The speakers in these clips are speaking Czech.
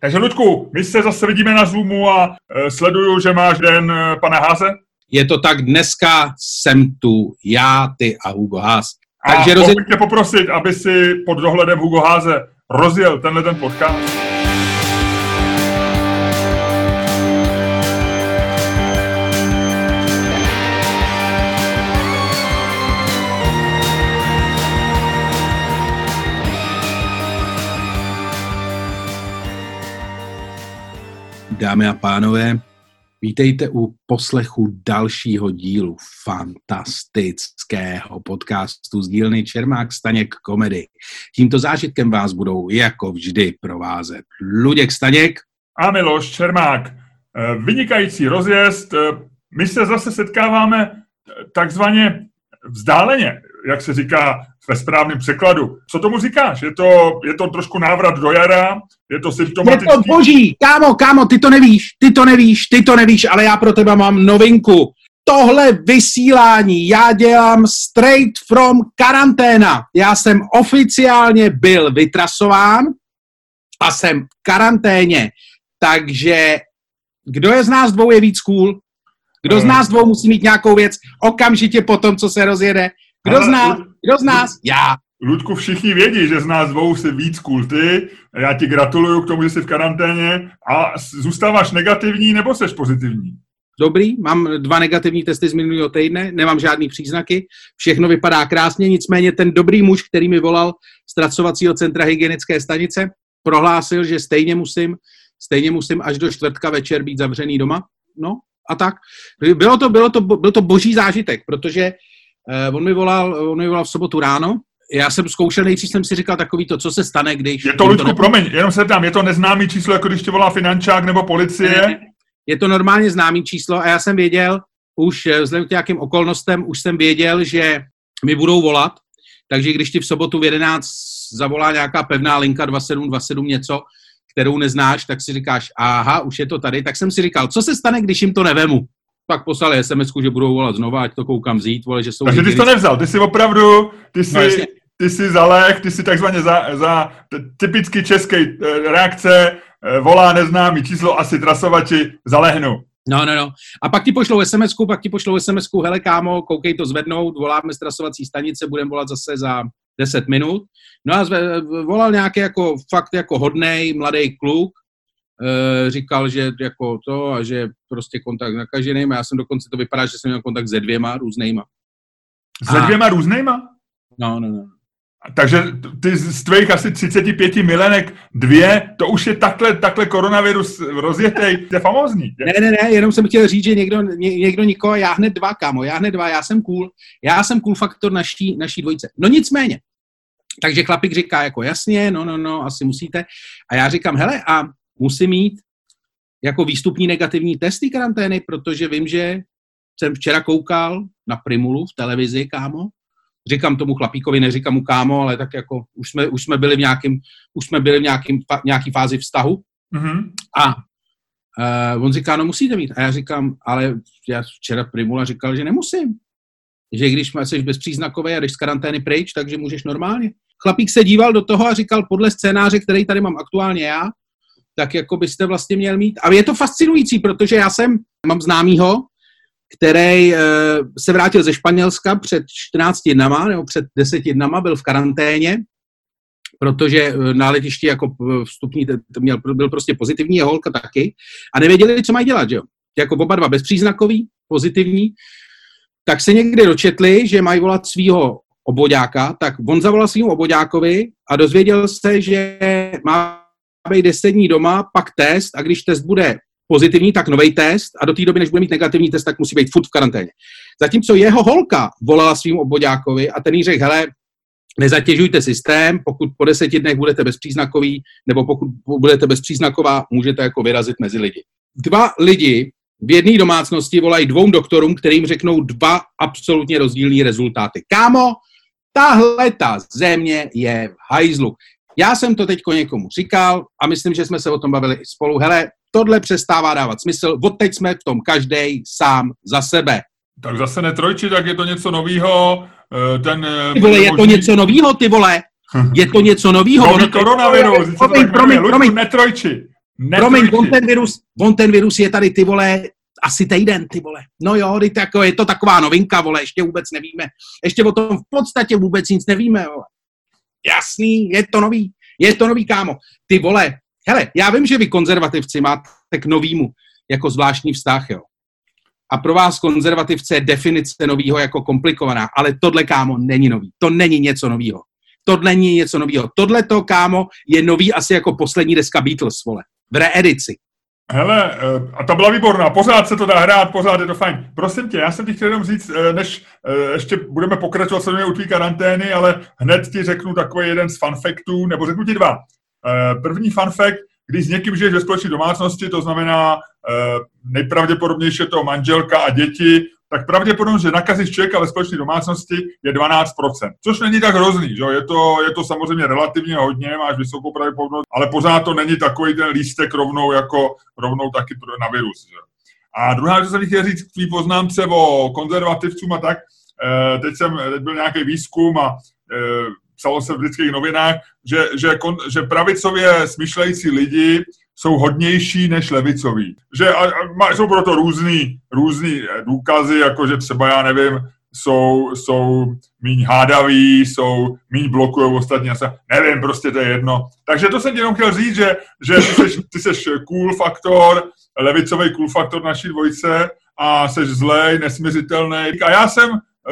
Takže Ludku, my se zase vidíme na Zoomu a e, sleduju, že máš den e, pana Háze. Je to tak, dneska jsem tu já, ty a Hugo Ház. Takže a rozjet... tě poprosit, aby si pod dohledem Hugo Háze rozjel tenhle ten podcast. Dámy a pánové, vítejte u poslechu dalšího dílu fantastického podcastu z dílny Čermák Staněk komedy. Tímto zážitkem vás budou jako vždy provázet Luděk Staněk a Miloš Čermák. Eh, vynikající rozjezd. Eh, my se zase setkáváme eh, takzvaně vzdáleně, jak se říká ve správném překladu. Co tomu říkáš? Je to, je to trošku návrat do jara? Je to symptomatický? Je to boží! Kámo, kámo, ty to nevíš, ty to nevíš, ty to nevíš, ale já pro tebe mám novinku. Tohle vysílání já dělám straight from karanténa. Já jsem oficiálně byl vytrasován a jsem v karanténě. Takže kdo je z nás dvou je víc cool? Kdo z nás dvou musí mít nějakou věc okamžitě po tom, co se rozjede? Kdo z nás? Kdo z nás? Já. Ludku, všichni vědí, že z nás dvou si víc kulty. Já ti gratuluju k tomu, že jsi v karanténě. A zůstáváš negativní nebo seš pozitivní? Dobrý, mám dva negativní testy z minulého týdne, nemám žádný příznaky, všechno vypadá krásně, nicméně ten dobrý muž, který mi volal z tracovacího centra hygienické stanice, prohlásil, že stejně musím, stejně musím až do čtvrtka večer být zavřený doma. No a tak. Bylo to, bylo to, byl to boží zážitek, protože Uh, on, mi volal, on mi volal v sobotu ráno, já jsem zkoušel, nejdřív jsem si říkal takový to, co se stane, když... Je to, Ludku, to promiň, jenom se tam, je to neznámý číslo, jako když tě volá finančák nebo policie? Ne, je to normálně známý číslo a já jsem věděl, už eh, vzhledem k nějakým okolnostem, už jsem věděl, že mi budou volat, takže když ti v sobotu v 11 zavolá nějaká pevná linka 2727 něco, kterou neznáš, tak si říkáš, aha, už je to tady, tak jsem si říkal, co se stane, když jim to nevemu? Pak poslali sms že budou volat znova, ať to koukám vzít, vole, že jsou... Takže ty jsi to nevzal, ty jsi opravdu, ty jsi, no, ty jsi zaleh, ty jsi takzvaně za, za typicky český eh, reakce, eh, volá neznámý číslo, asi trasovači, zalehnu. No, no, no. A pak ti pošlou sms pak ti pošlou sms hele kámo, koukej to zvednout, voláme z trasovací stanice, budeme volat zase za 10 minut. No a zve, volal nějaký jako fakt jako hodnej mladý kluk, říkal, že jako to a že prostě kontakt nakaženým. Já jsem dokonce, to vypadá, že jsem měl kontakt se dvěma různýma. Se a... dvěma různýma? No, no, no. Takže ty z tvých asi 35 milenek dvě, to už je takhle, takhle koronavirus rozjetej, to je famózní. Ne, ne, ne, jenom jsem chtěl říct, že někdo, ně, někdo nikoho, já hned dva, kámo, já hned dva, já jsem cool, já jsem cool faktor naší, naší dvojice. No nicméně, takže chlapík říká jako jasně, no, no, no, asi musíte. A já říkám, hele, a musím mít jako výstupní negativní testy karantény, protože vím, že jsem včera koukal na Primulu v televizi, kámo. Říkám tomu chlapíkovi, neříkám mu kámo, ale tak jako už jsme, už jsme byli v nějakým, už jsme byli v nějakým, nějaký fázi vztahu. Mm-hmm. A uh, on říká, no musíte mít. A já říkám, ale já včera Primula říkal, že nemusím. Že když jsi bezpříznakový a jdeš z karantény pryč, takže můžeš normálně. Chlapík se díval do toho a říkal, podle scénáře, který tady mám aktuálně já, tak jako byste vlastně měl mít. A je to fascinující, protože já jsem, mám známýho, který e, se vrátil ze Španělska před 14 dnama, nebo před 10 dnama, byl v karanténě, protože eh, na letišti jako vstupní měl, byl prostě pozitivní, jeho holka taky, a nevěděli, co mají dělat, že jo. Jako oba dva bezpříznakový, pozitivní, tak se někdy dočetli, že mají volat svého obodáka, tak on zavolal svým obodákovi a dozvěděl se, že má být 10 dní doma, pak test a když test bude pozitivní, tak nový test a do té doby, než bude mít negativní test, tak musí být furt v karanténě. Zatímco jeho holka volala svým obvodákovi a ten jí řekl, hele, nezatěžujte systém, pokud po deseti dnech budete bezpříznakový, nebo pokud budete bezpříznaková, můžete jako vyrazit mezi lidi. Dva lidi v jedné domácnosti volají dvou doktorům, kterým řeknou dva absolutně rozdílné rezultáty. Kámo, tahle ta země je v hajzlu. Já jsem to teď někomu říkal a myslím, že jsme se o tom bavili i spolu. Hele, tohle přestává dávat smysl, odteď jsme v tom každý sám za sebe. Tak zase netrojči, tak je to něco novýho. Eh, ten, eh, ty vole, je to něco novýho, ty vole. Je to něco novýho. Nový koronavirus. Promiň, promiň, promiň. Netrojči. Promiň, on ten, virus, on ten virus je tady, ty vole, asi týden, ty vole. No jo, jako je to taková novinka, vole, ještě vůbec nevíme. Ještě o tom v podstatě vůbec nic nevíme, vole. Jasný, je to nový, je to nový, kámo. Ty vole, hele, já vím, že vy konzervativci máte k novýmu jako zvláštní vztah, jo. A pro vás konzervativce je definice novýho jako komplikovaná, ale tohle, kámo, není nový. To není něco novýho. Tohle není něco novýho. Tohle to, kámo, je nový asi jako poslední deska Beatles, vole. V reedici. Hele, eh, a ta byla výborná, pořád se to dá hrát, pořád je to fajn. Prosím tě, já jsem ti chtěl jenom říct, eh, než eh, ještě budeme pokračovat se u tvý karantény, ale hned ti řeknu takový jeden z fanfactů, nebo řeknu ti dva. První fanfact, když s někým žiješ ve společné domácnosti, to znamená nejpravděpodobnější je to manželka a děti, tak pravděpodobnost, že nakazíš člověka ve společné domácnosti je 12%. Což není tak hrozný, že? Je, to, je to samozřejmě relativně hodně, máš vysokou pravděpodobnost, ale pořád to není takový ten lístek rovnou jako rovnou taky na virus. Že? A druhá věc, co jsem chtěl říct k tvý poznámce o konzervativcům a tak, eh, teď jsem teď byl nějaký výzkum a eh, psalo se v britských novinách, že, že, že pravicově smyšlející lidi jsou hodnější než levicoví. Že a, a, jsou proto různý, různý eh, důkazy, jako že třeba, já nevím, jsou, jsou míň hádaví, jsou míň blokují ostatní, se, nevím, prostě to je jedno. Takže to jsem jenom chtěl říct, že, že ty, seš, ty seš cool faktor, levicový cool faktor naší dvojce a seš zlej, nesmizitelný. A já jsem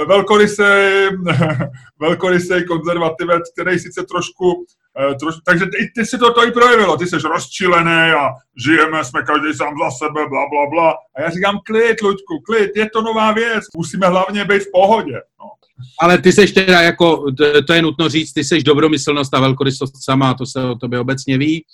velkorysej, velkorysej konzervativec, který sice trošku, eh, troš, takže ty, ty si to, to i projevilo, ty jsi rozčilený a žijeme, jsme každý sám za sebe, bla, bla, bla. A já říkám, klid, Luďku, klid, je to nová věc, musíme hlavně být v pohodě. No. Ale ty seš teda jako, to je nutno říct, ty seš dobromyslnost a velkorysost sama, to se o tobě obecně ví.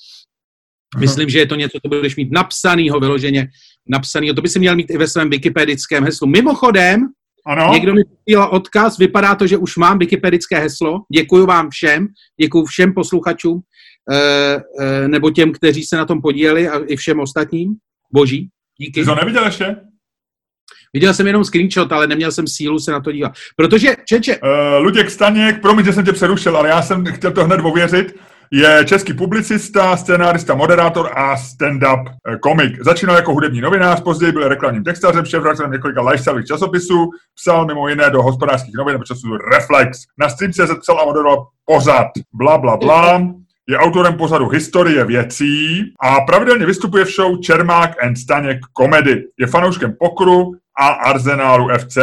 Myslím, že je to něco, co budeš mít napsanýho vyloženě, napsanýho. To by si měl mít i ve svém wikipedickém heslu. Mimochodem, ano. Někdo mi posílal odkaz, vypadá to, že už mám wikipedické heslo. Děkuji vám všem, děkuji všem posluchačům, e, e, nebo těm, kteří se na tom podíleli a i všem ostatním. Boží, díky. Jsi to neviděl ještě? Viděl jsem jenom screenshot, ale neměl jsem sílu se na to dívat. Protože, Čeče... Uh, Luděk Staněk, promiň, že jsem tě přerušil, ale já jsem chtěl to hned ověřit je český publicista, scénárista, moderátor a stand-up eh, komik. Začínal jako hudební novinář, později byl reklamním textařem, šéfredaktorem několika lifestyleových časopisů, psal mimo jiné do hospodářských novin nebo časopisu Reflex. Na Stream.cz psal a moderoval pořad, bla, bla, bla. Je autorem pořadu Historie věcí a pravidelně vystupuje v show Čermák and Staněk komedy. Je fanouškem pokru a Arsenálu FC.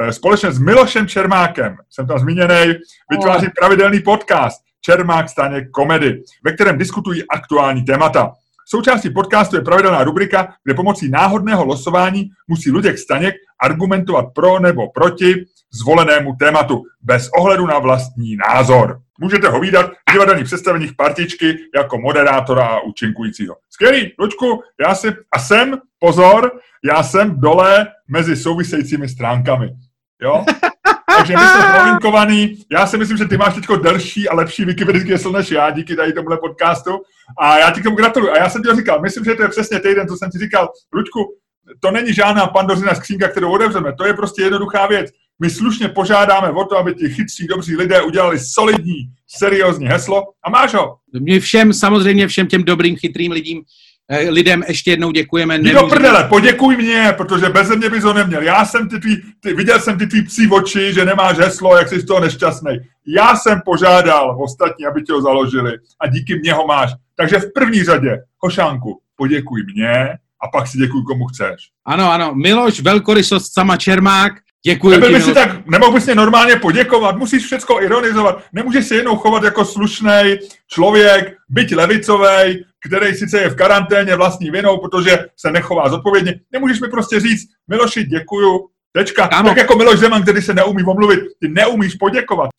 Eh, společně s Milošem Čermákem, jsem tam zmíněný, vytváří pravidelný podcast Čermák Staněk komedy, ve kterém diskutují aktuální témata. Součástí podcastu je pravidelná rubrika, kde pomocí náhodného losování musí Luděk Staněk argumentovat pro nebo proti zvolenému tématu, bez ohledu na vlastní názor. Můžete ho výdat v divadelních představeních partičky jako moderátora a účinkujícího. Skvělý, Lučku, já si, a jsem, pozor, já jsem dole mezi souvisejícími stránkami. Jo? Takže my jsme prolinkovaný. Já si myslím, že ty máš teď delší a lepší wikipedický heslo než já, díky tady tomuhle podcastu. A já ti k tomu gratuluju. A já jsem ti říkal, myslím, že to je přesně týden, co jsem ti říkal. Luďku, to není žádná pandořina skřínka, kterou otevřeme. To je prostě jednoduchá věc. My slušně požádáme o to, aby ti chytří, dobří lidé udělali solidní, seriózní heslo a máš ho. My všem, samozřejmě všem těm dobrým, chytrým lidím lidem ještě jednou děkujeme. Jdi do prdele, poděkuj mě, protože bez mě bys ho neměl. Já jsem ty tvý, ty, viděl jsem ty tvý psí oči, že nemáš heslo, jak jsi z toho nešťastný. Já jsem požádal ostatní, aby ti ho založili a díky mě ho máš. Takže v první řadě, Hošánku, poděkuj mě a pak si děkuj komu chceš. Ano, ano, Miloš, velkorysost sama Čermák, Děkuji Nebyl by si tak, nemohl bys mě normálně poděkovat, musíš všechno ironizovat, nemůžeš se jednou chovat jako slušný člověk, byť levicový, který sice je v karanténě vlastní vinou, protože se nechová zodpovědně. Nemůžeš mi prostě říct, Miloši, děkuju, Tečka. Kámo. Tak jako Miloš Zeman, který se neumí omluvit, ty neumíš poděkovat.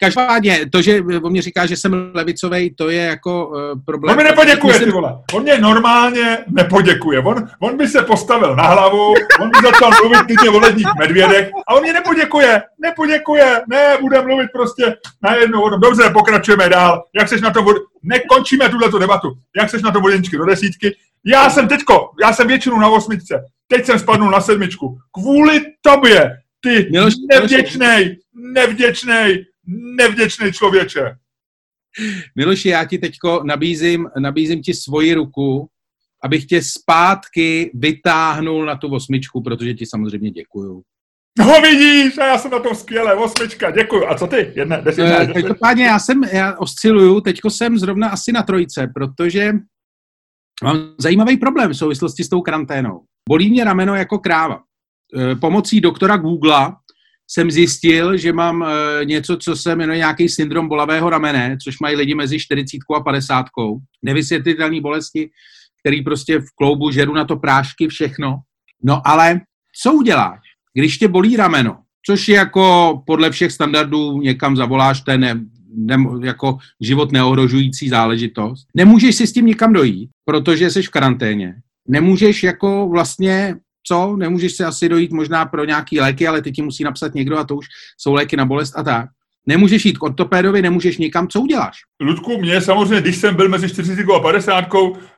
Každopádně, to, že on mě říká, že jsem levicový, to je jako uh, problém. On mi nepoděkuje, myslím... ty vole. On mě normálně nepoděkuje. On, on by se postavil na hlavu, on by začal mluvit klidně o ledních medvědech a on mě nepoděkuje. Nepoděkuje. Ne, bude mluvit prostě najednou o tom. Dobře, pokračujeme dál. Jak seš na tom, nekončíme tuhle debatu. Jak seš na tom jedničky do desítky? Já jsem teďko, já jsem většinu na osmičce. Teď jsem spadnul na sedmičku. Kvůli tobě, ty nevděčnej, nevděčnej, nevděčnej člověče. Miloši, já ti teďko nabízím, nabízím ti svoji ruku, abych tě zpátky vytáhnul na tu osmičku, protože ti samozřejmě děkuju. No vidíš, a já jsem na tom skvěle, osmička, děkuju. A co ty? Jedna, deset, uh, Každopádně já jsem, já osciluju, teďko jsem zrovna asi na trojce, protože mám zajímavý problém v souvislosti s tou karanténou. Bolí mě rameno jako kráva. Uh, pomocí doktora Google jsem zjistil, že mám uh, něco, co se jmenuje nějaký syndrom bolavého ramene, což mají lidi mezi 40 a 50. Nevysvětlitelné bolesti, který prostě v kloubu žeru na to prášky, všechno. No ale co uděláš, když tě bolí rameno, což je jako podle všech standardů někam zavoláš, je ne, jako život neohrožující záležitost. Nemůžeš si s tím nikam dojít, protože jsi v karanténě. Nemůžeš jako vlastně co, nemůžeš si asi dojít možná pro nějaký léky, ale ty ti musí napsat někdo a to už jsou léky na bolest a tak. Nemůžeš jít k ortopédovi, nemůžeš nikam, co uděláš? Ludku, mě samozřejmě, když jsem byl mezi 40 a 50,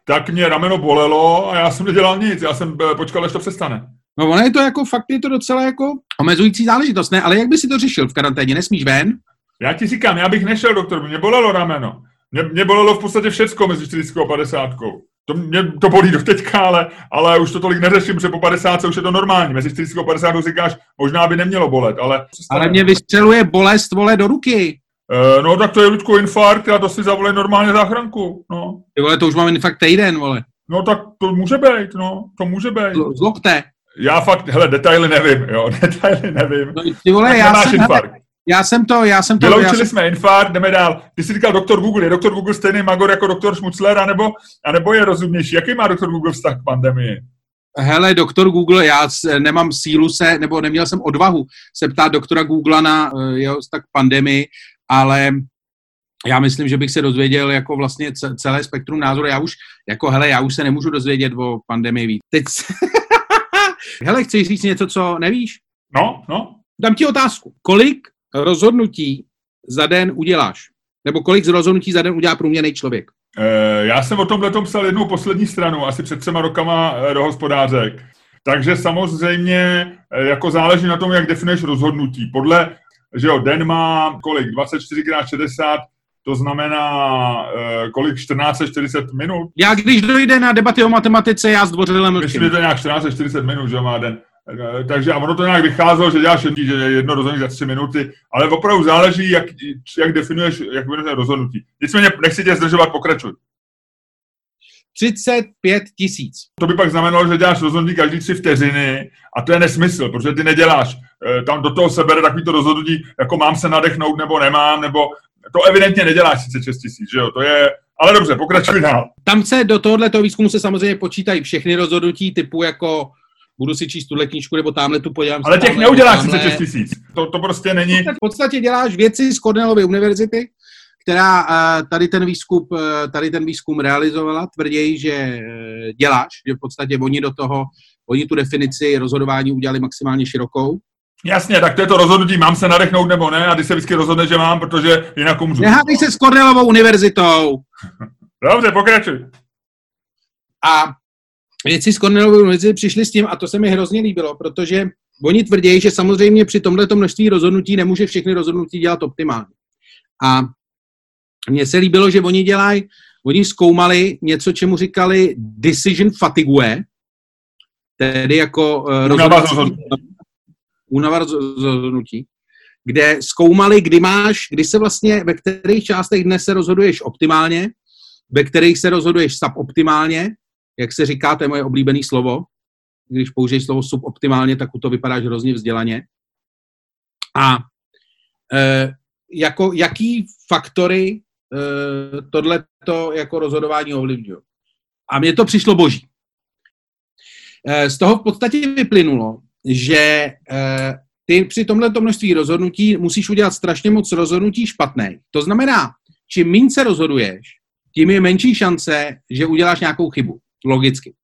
tak mě rameno bolelo a já jsem nedělal nic, já jsem eh, počkal, až to přestane. No ono je to jako, fakt je to docela jako omezující záležitost, ne? Ale jak by si to řešil v karanténě? Nesmíš ven? Já ti říkám, já bych nešel, doktor, mě bolelo rameno. Mě, mě bolelo v podstatě všecko mezi 40 a 50. To mě to bolí do teďka, ale, ale už to tolik neřeším, protože po 50 už je to normální. Mezi 40 a 50 říkáš, možná by nemělo bolet, ale... Ale mě vystřeluje bolest, vole, do ruky. Uh, no tak to je Ludku infarkt a to si zavolej normálně záchranku, no. Ty vole, to už mám infarkt týden, vole. No tak to může být, no, to může být. Z lokte. Já fakt, hele, detaily nevím, jo, detaily nevím. No, ty vole, já jsem, infarkt. Já jsem to, já jsem to... Vyloučili jsem... jsme infarkt, jdeme dál. Ty jsi říkal doktor Google. Je doktor Google stejný magor jako doktor Schmutzler, anebo, anebo je rozumnější? Jaký má doktor Google vztah k pandemii? Hele, doktor Google, já nemám sílu se, nebo neměl jsem odvahu se ptát doktora Google na uh, jeho vztah k pandemii, ale já myslím, že bych se dozvěděl jako vlastně celé spektrum názoru. Já už, jako hele, já už se nemůžu dozvědět o pandemii víc. Teď... hele, chceš říct něco, co nevíš? No, no. Dám ti otázku. Kolik rozhodnutí za den uděláš? Nebo kolik z rozhodnutí za den udělá průměrný člověk? E, já jsem o tomhle tom psal jednou poslední stranu, asi před třema rokama e, do hospodářek. Takže samozřejmě e, jako záleží na tom, jak definuješ rozhodnutí. Podle, že jo, den má kolik? 24 x 60 to znamená, kolik 1440 minut? Já když dojde na debaty o matematice, já zdvořilem Myslím, že to je nějak 1440 minut, že má den. Eh, takže a ono to nějak vycházelo, že děláš že jedno rozhodnutí za tři minuty, ale opravdu záleží, jak, jak definuješ, jak definuješ rozhodnutí. Nicméně nechci tě zdržovat, pokračuj. 35 tisíc. To by pak znamenalo, že děláš rozhodnutí každý tři vteřiny a to je nesmysl, protože ty neděláš. Eh, tam do toho se bere takovýto rozhodnutí, jako mám se nadechnout nebo nemám, nebo to evidentně neděláš 36 tisíc, že jo, to je, ale dobře, pokračuj dál. Tam se do tohoto výzkumu se samozřejmě počítají všechny rozhodnutí typu jako budu si číst tuhle knížku, nebo tamhle tu podívám Ale těch neuděláš 36 tisíc. To, to prostě není. V podstatě děláš věci z Cornellovy univerzity, která eh, tady ten výzkum, eh, tady ten výzkum realizovala, tvrději, že eh, děláš, že v podstatě oni do toho, oni tu definici rozhodování udělali maximálně širokou. Jasně, tak to je to rozhodnutí, mám se nadechnout nebo ne, a ty se vždycky rozhodne, že mám, protože jinak umřu. Nehádej se s Cornellovou univerzitou. Dobře, pokračuj. A věci z Cornellovy univerzity přišli s tím, a to se mi hrozně líbilo, protože oni tvrdí, že samozřejmě při tomhle množství rozhodnutí nemůže všechny rozhodnutí dělat optimálně. A mně se líbilo, že oni dělají, oni zkoumali něco, čemu říkali decision fatigue, tedy jako uh, rozhodnutí, únava rozhodnutí, kde zkoumali, kdy máš, kdy se vlastně, ve kterých částech dne se rozhoduješ optimálně, ve kterých se rozhoduješ suboptimálně jak se říká, to je moje oblíbené slovo, když použiješ slovo suboptimálně, tak u to vypadáš hrozně vzdělaně. A e, jako, jaký faktory e, tohleto jako rozhodování ovlivňují. A mně to přišlo boží. E, z toho v podstatě vyplynulo, že e, ty při tomhle množství rozhodnutí musíš udělat strašně moc rozhodnutí špatné. To znamená, čím méně se rozhoduješ, tím je menší šance, že uděláš nějakou chybu. Logicky.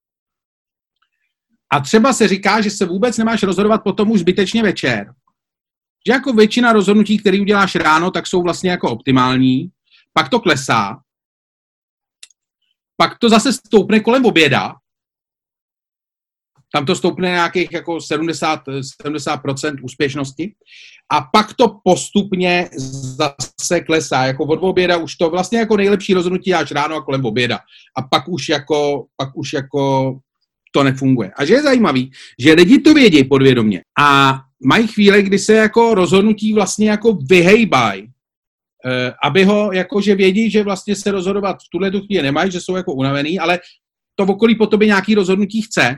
A třeba se říká, že se vůbec nemáš rozhodovat potom už zbytečně večer. Že jako většina rozhodnutí, které uděláš ráno, tak jsou vlastně jako optimální, pak to klesá, pak to zase stoupne kolem oběda tam to stoupne nějakých jako 70, 70% úspěšnosti a pak to postupně zase klesá. Jako od oběda už to vlastně jako nejlepší rozhodnutí až ráno a kolem oběda. A pak už jako, pak už jako to nefunguje. A že je zajímavý, že lidi to vědí podvědomě a mají chvíle, kdy se jako rozhodnutí vlastně jako vyhejbají, eh, aby ho, jakože vědí, že vlastně se rozhodovat v tuhle chvíli nemají, že jsou jako unavený, ale to v okolí po tobě nějaký rozhodnutí chce.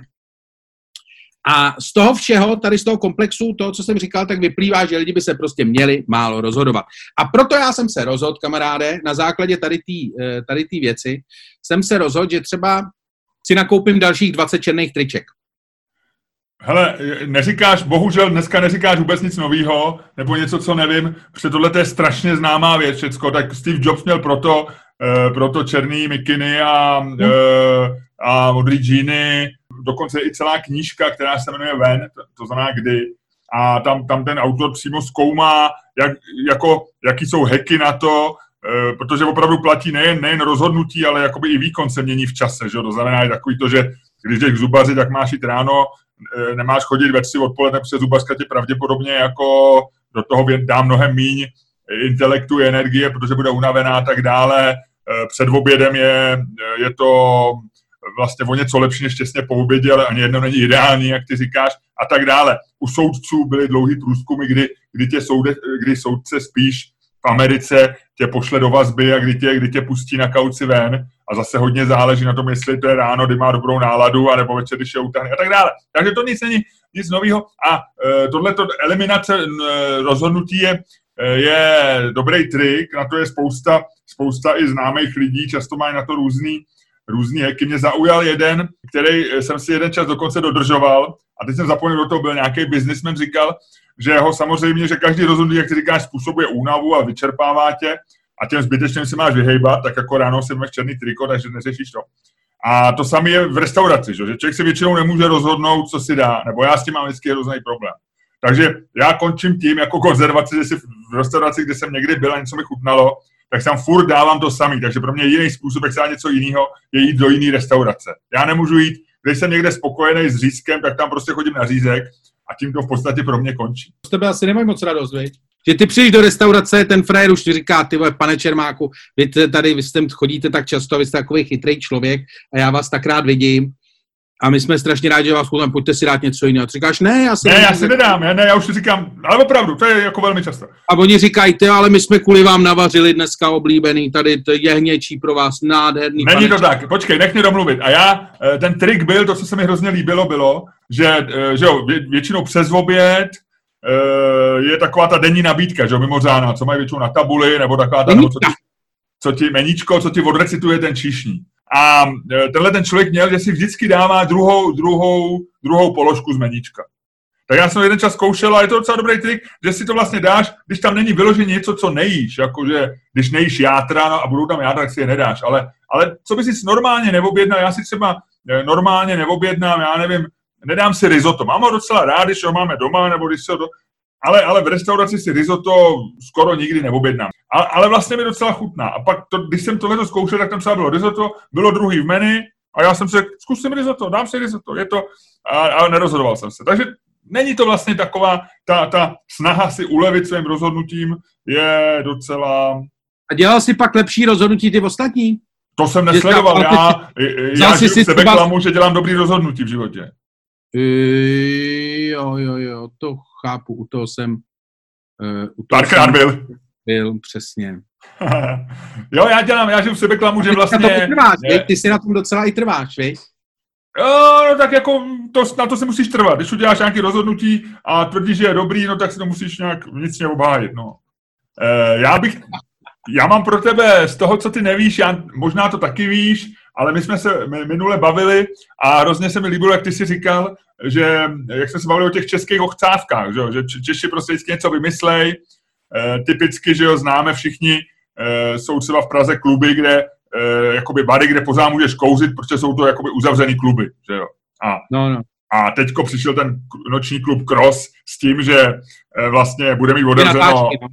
A z toho všeho, tady z toho komplexu, toho, co jsem říkal, tak vyplývá, že lidi by se prostě měli málo rozhodovat. A proto já jsem se rozhodl, kamaráde, na základě tady té eh, tady věci, jsem se rozhodl, že třeba si nakoupím dalších 20 černých triček. Hele, neříkáš, bohužel dneska neříkáš vůbec nic nového, nebo něco, co nevím, protože tohle je strašně známá věc všecko, tak Steve Jobs měl proto, uh, proto černý mikiny a, uh, a modrý džíny, dokonce i celá knížka, která se jmenuje Ven, to, to znamená kdy, a tam, tam ten autor přímo zkoumá, jak, jako, jaký jsou heky na to, uh, protože opravdu platí nejen, nejen rozhodnutí, ale jakoby i výkon se mění v čase, že? to znamená je takový to, že když jdeš k zubaři, tak máš jít ráno, Eh, nemáš chodit ve tři odpoledne, protože zubařka ti pravděpodobně jako do toho dá mnohem míň intelektu, energie, protože bude unavená a tak dále. Eh, před obědem je, je to vlastně o něco lepší než těsně po obědě, ale ani jedno není ideální, jak ty říkáš, a tak dále. U soudců byly dlouhý průzkumy, kdy, kdy, tě soude, kdy soudce spíš v Americe tě pošle do vazby a kdy tě, kdy tě pustí na kauci ven a zase hodně záleží na tom, jestli to je ráno, kdy má dobrou náladu, anebo večer, když je utáhne a tak dále. Takže to nic není nic nového a e, tohle eliminace e, rozhodnutí je, e, je dobrý trik, na to je spousta, spousta i známých lidí, často mají na to různý, různý heky. Mě zaujal jeden, který e, jsem si jeden čas dokonce dodržoval a teď jsem zapomněl do toho, byl nějaký biznismen, říkal, že ho samozřejmě, že každý rozhodnutí, jak ty říkáš, způsobuje únavu a vyčerpává tě a těm zbytečným se máš vyhejbat, tak jako ráno si máš černý triko, takže neřešíš to. A to samé je v restauraci, že? člověk si většinou nemůže rozhodnout, co si dá, nebo já s tím mám vždycky hrozný problém. Takže já končím tím jako konzervaci, že si v restauraci, kde jsem někdy byl a něco mi chutnalo, tak tam furt dávám to samý. Takže pro mě jiný způsob, jak se něco jiného, je jít do jiné restaurace. Já nemůžu jít, když jsem někde spokojený s řízkem, tak tam prostě chodím na řízek a tím to v podstatě pro mě končí. Z tebe asi nemají moc radost, viď? Že ty přijdeš do restaurace, ten frajer už ti říká, ty vole, pane Čermáku, vy tady, vy chodíte tak často, vy jste takový chytrý člověk a já vás tak rád vidím. A my jsme strašně rádi, že vás chudám, pojďte si dát něco jiného. Ty říkáš, ne, já si Ne, já si nedám, já, ne, já už si říkám, ale opravdu, to je jako velmi často. A oni říkají, ty, ale my jsme kvůli vám navařili dneska oblíbený, tady to je hněčí pro vás, nádherný. Není to tak, počkej, nech mě domluvit. A já, eh, ten trik byl, to, co se mi hrozně líbilo, bylo, že, eh, že jo, většinou přes oběd, Eh, je taková ta denní nabídka, že mimořádná, co mají většinou na tabuli, nebo taková ta, nebo co, ti, co ti meníčko, co ti odrecituje ten číšní. A eh, tenhle ten člověk měl, že si vždycky dává druhou, druhou, druhou položku z meníčka. Tak já jsem jeden čas zkoušel a je to docela dobrý trik, že si to vlastně dáš, když tam není vyloženě něco, co nejíš, jakože když nejíš játra no a budou tam játra, tak si je nedáš. Ale, ale co by si normálně neobjednal, já si třeba eh, normálně neobjednám, já nevím, nedám si risotto. Mám ho docela rád, když ho máme doma, nebo když se to, ale, ale v restauraci si risotto skoro nikdy neobjednám. Ale, ale vlastně mi docela chutná. A pak, to, když jsem tohle zkoušel, tak tam třeba bylo risotto, bylo druhý v menu a já jsem se zkusím risotto, dám si risotto, je to, a, a nerozhodoval jsem se. Takže není to vlastně taková, ta, ta snaha si ulevit svým rozhodnutím je docela... A dělal si pak lepší rozhodnutí ty ostatní? To jsem nesledoval, já, já, já žiju sebe klamu, že dělám dobrý rozhodnutí v životě. Jo, jo, jo, to chápu, u toho jsem... Uh, u toho Párkrát byl. Byl, přesně. jo, já dělám, já žiju v sebeklamu, že vlastně... Na trváš, je... Ty si na tom docela i trváš, víš? Jo, no tak jako to, na to se musíš trvat. Když uděláš nějaké rozhodnutí a tvrdíš, že je dobrý, no tak si to musíš nějak vnitřně obhájit, no. E, já bych, já mám pro tebe z toho, co ty nevíš, já, možná to taky víš, ale my jsme se minule bavili a hrozně se mi líbilo, jak ty si říkal, že jak jsme se bavili o těch českých ochcávkách, že, že Češi prostě vždycky něco vymyslej, e, typicky, že jo, známe všichni, e, jsou třeba v Praze kluby, kde e, jakoby bary, kde pořád můžeš kouzit, protože jsou to jakoby uzavřený kluby, že jo. A, no, no. a teďko přišel ten noční klub Cross s tím, že e, vlastně bude mít otevřeno, no.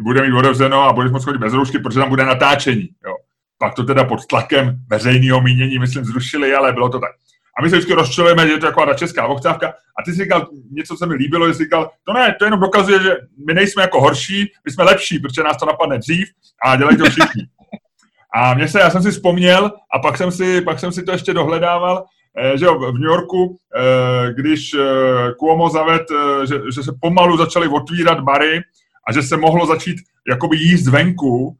bude mít otevřeno a budeš moct chodit bez roušky, protože tam bude natáčení, jo. Pak to teda pod tlakem veřejného mínění, myslím, zrušili, ale bylo to tak. A my se vždycky rozčilujeme, že je to taková ta česká ochcávka. A ty jsi říkal, něco se mi líbilo, že jsi říkal, to ne, to jenom dokazuje, že my nejsme jako horší, my jsme lepší, protože nás to napadne dřív a dělají to všichni. A mě se, já jsem si vzpomněl a pak jsem si, pak jsem si to ještě dohledával, eh, že jo, v New Yorku, eh, když eh, Cuomo zaved, že, že se pomalu začaly otvírat bary a že se mohlo začít jakoby jíst venku,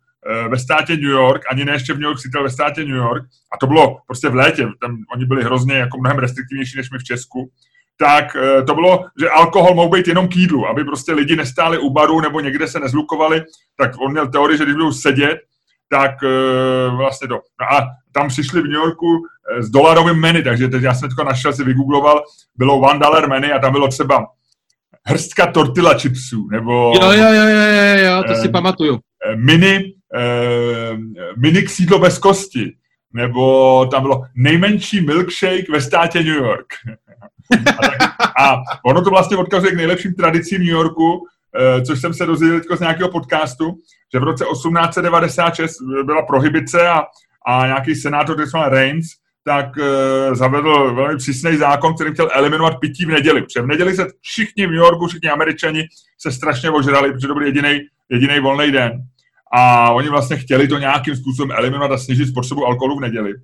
ve státě New York, ani ne ještě v New York City, ale ve státě New York, a to bylo prostě v létě, tam oni byli hrozně jako mnohem restriktivnější než my v Česku, tak to bylo, že alkohol mohl být jenom k jídlu, aby prostě lidi nestáli u baru nebo někde se nezlukovali, tak on měl teorii, že když budou sedět, tak uh, vlastně to. No a tam přišli v New Yorku s dolarovým menu, takže teď já jsem to našel, si vygoogloval, bylo one dollar menu a tam bylo třeba hrstka tortilla chipsů, nebo... Jo, jo, jo, jo, jo, to si pamatuju. Mini, uh, mini křídlo bez kosti, nebo tam bylo nejmenší milkshake ve státě New York. a, tak, a ono to vlastně odkazuje k nejlepším tradicím New Yorku, Eh, což jsem se dozvěděl z nějakého podcastu, že v roce 1896 byla prohibice a, a nějaký senátor, který se Reigns, tak uh, zavedl velmi přísný zákon, který chtěl eliminovat pití v neděli. Protože v neděli se všichni v New Yorku, všichni američani se strašně ožrali, protože to byl jediný volný den. A oni vlastně chtěli to nějakým způsobem eliminovat a snížit spotřebu alkoholu v neděli.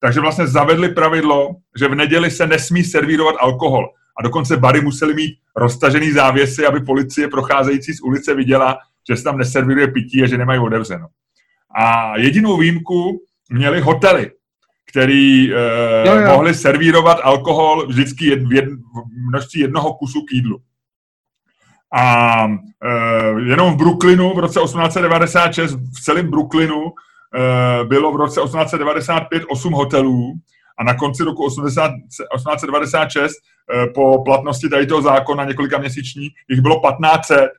Takže vlastně zavedli pravidlo, že v neděli se nesmí servírovat alkohol a dokonce bary museli mít roztažený závěsy, aby policie procházející z ulice viděla, že se tam neservíruje pití a že nemají otevřeno. A jedinou výjimku měli hotely, který eh, jo, jo. mohli servírovat alkohol vždycky jed, v, jed, v množství jednoho kusu k jídlu. A eh, jenom v Brooklynu v roce 1896, v celém Brooklynu, eh, bylo v roce 1895 8 hotelů a na konci roku 80, 1896 Eh, po platnosti tady toho zákona několika měsíční, jich bylo 1500,